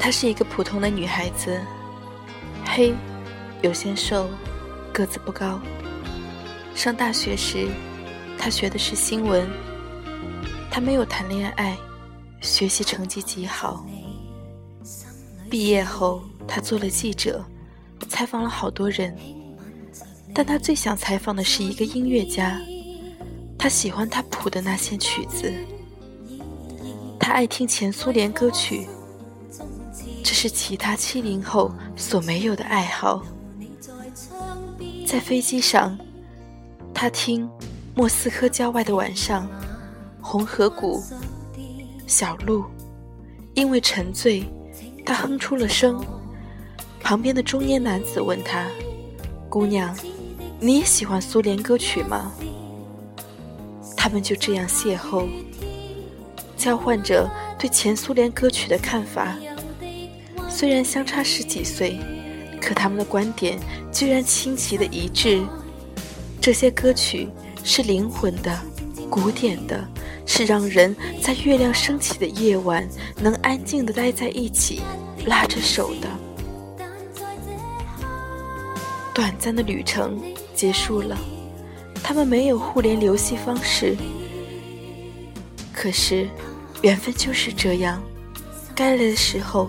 她是一个普通的女孩子，黑，有些瘦，个子不高。上大学时，她学的是新闻。她没有谈恋爱，学习成绩极好。毕业后，她做了记者，采访了好多人。但她最想采访的是一个音乐家，她喜欢他谱的那些曲子。她爱听前苏联歌曲。这是其他七零后所没有的爱好。在飞机上，他听《莫斯科郊外的晚上》，红河谷，小路。因为沉醉，他哼出了声。旁边的中年男子问他：“姑娘，你也喜欢苏联歌曲吗？”他们就这样邂逅，交换着对前苏联歌曲的看法。虽然相差十几岁，可他们的观点居然清奇的一致。这些歌曲是灵魂的、古典的，是让人在月亮升起的夜晚能安静的待在一起，拉着手的。短暂的旅程结束了，他们没有互联联系方式，可是缘分就是这样，该来的时候。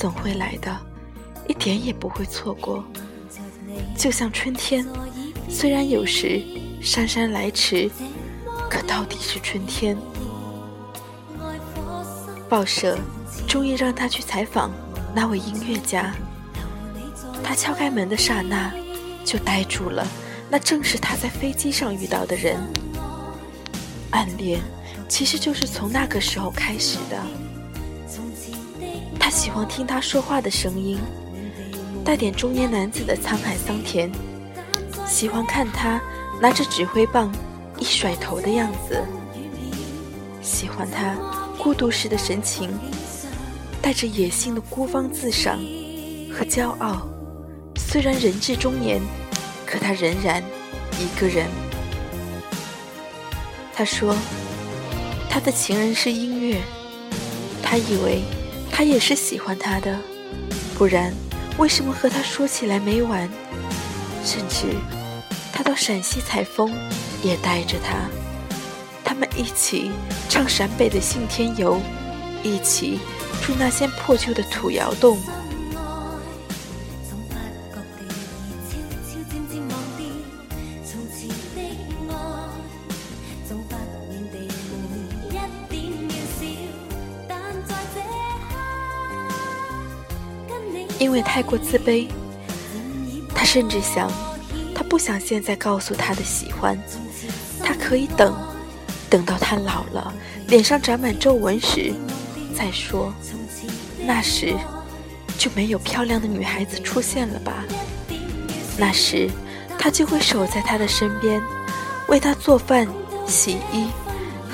总会来的，一点也不会错过。就像春天，虽然有时姗姗来迟，可到底是春天。报社终于让他去采访那位音乐家。他敲开门的刹那，就呆住了。那正是他在飞机上遇到的人。暗恋，其实就是从那个时候开始的。他喜欢听他说话的声音，带点中年男子的沧海桑田；喜欢看他拿着指挥棒一甩头的样子；喜欢他孤独时的神情，带着野性的孤芳自赏和骄傲。虽然人至中年，可他仍然一个人。他说，他的情人是音乐。他以为。他也是喜欢他的，不然为什么和他说起来没完？甚至他到陕西采风也带着他，他们一起唱陕北的信天游，一起住那些破旧的土窑洞。因为太过自卑，他甚至想，他不想现在告诉他的喜欢，他可以等，等到他老了，脸上长满皱纹时再说。那时就没有漂亮的女孩子出现了吧？那时他就会守在他的身边，为他做饭、洗衣，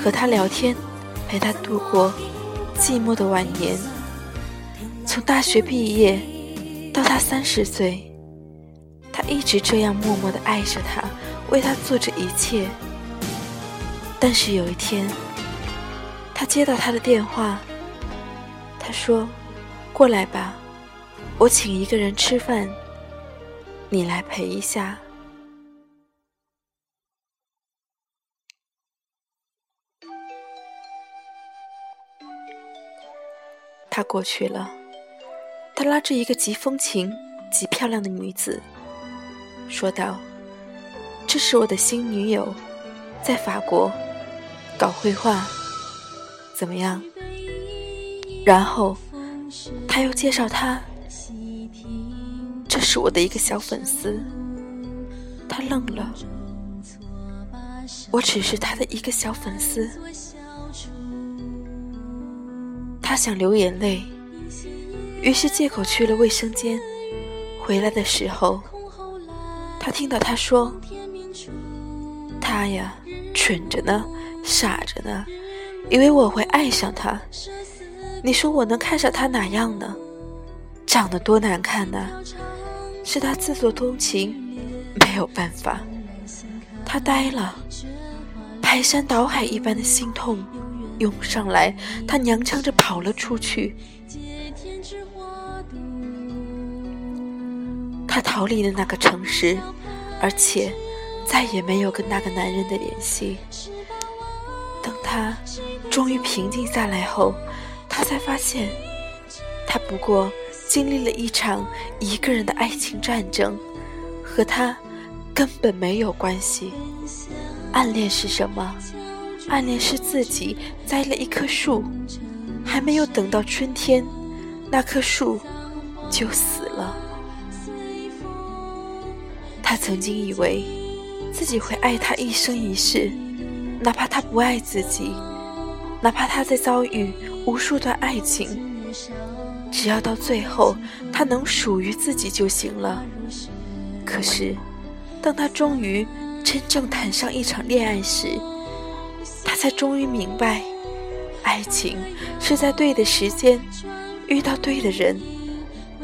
和他聊天，陪他度过寂寞的晚年。从大学毕业。到他三十岁，他一直这样默默的爱着他，为他做着一切。但是有一天，他接到他的电话，他说：“过来吧，我请一个人吃饭，你来陪一下。”他过去了。他拉着一个极风情、极漂亮的女子，说道：“这是我的新女友，在法国搞绘画，怎么样？”然后他又介绍他：“这是我的一个小粉丝。”他愣了：“我只是他的一个小粉丝。”他想流眼泪。于是借口去了卫生间，回来的时候，他听到他说：“他呀，蠢着呢，傻着呢，以为我会爱上他。你说我能看上他哪样呢？长得多难看呢？是他自作多情，没有办法。”他呆了，排山倒海一般的心痛涌上来，他踉跄着跑了出去。她逃离了那个城市，而且再也没有跟那个男人的联系。等她终于平静下来后，她才发现，她不过经历了一场一个人的爱情战争，和他根本没有关系。暗恋是什么？暗恋是自己栽了一棵树，还没有等到春天，那棵树就死了。他曾经以为自己会爱他一生一世，哪怕他不爱自己，哪怕他在遭遇无数段爱情，只要到最后他能属于自己就行了。可是，当他终于真正谈上一场恋爱时，他才终于明白，爱情是在对的时间遇到对的人，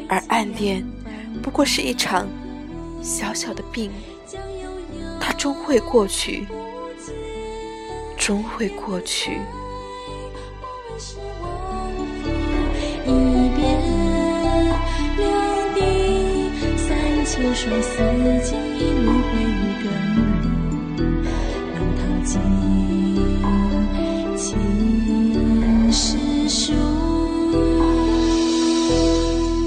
而暗恋不过是一场小小的病，它终会过去，终会过去。一别两地，三秋双四季，轮回无根，让它记。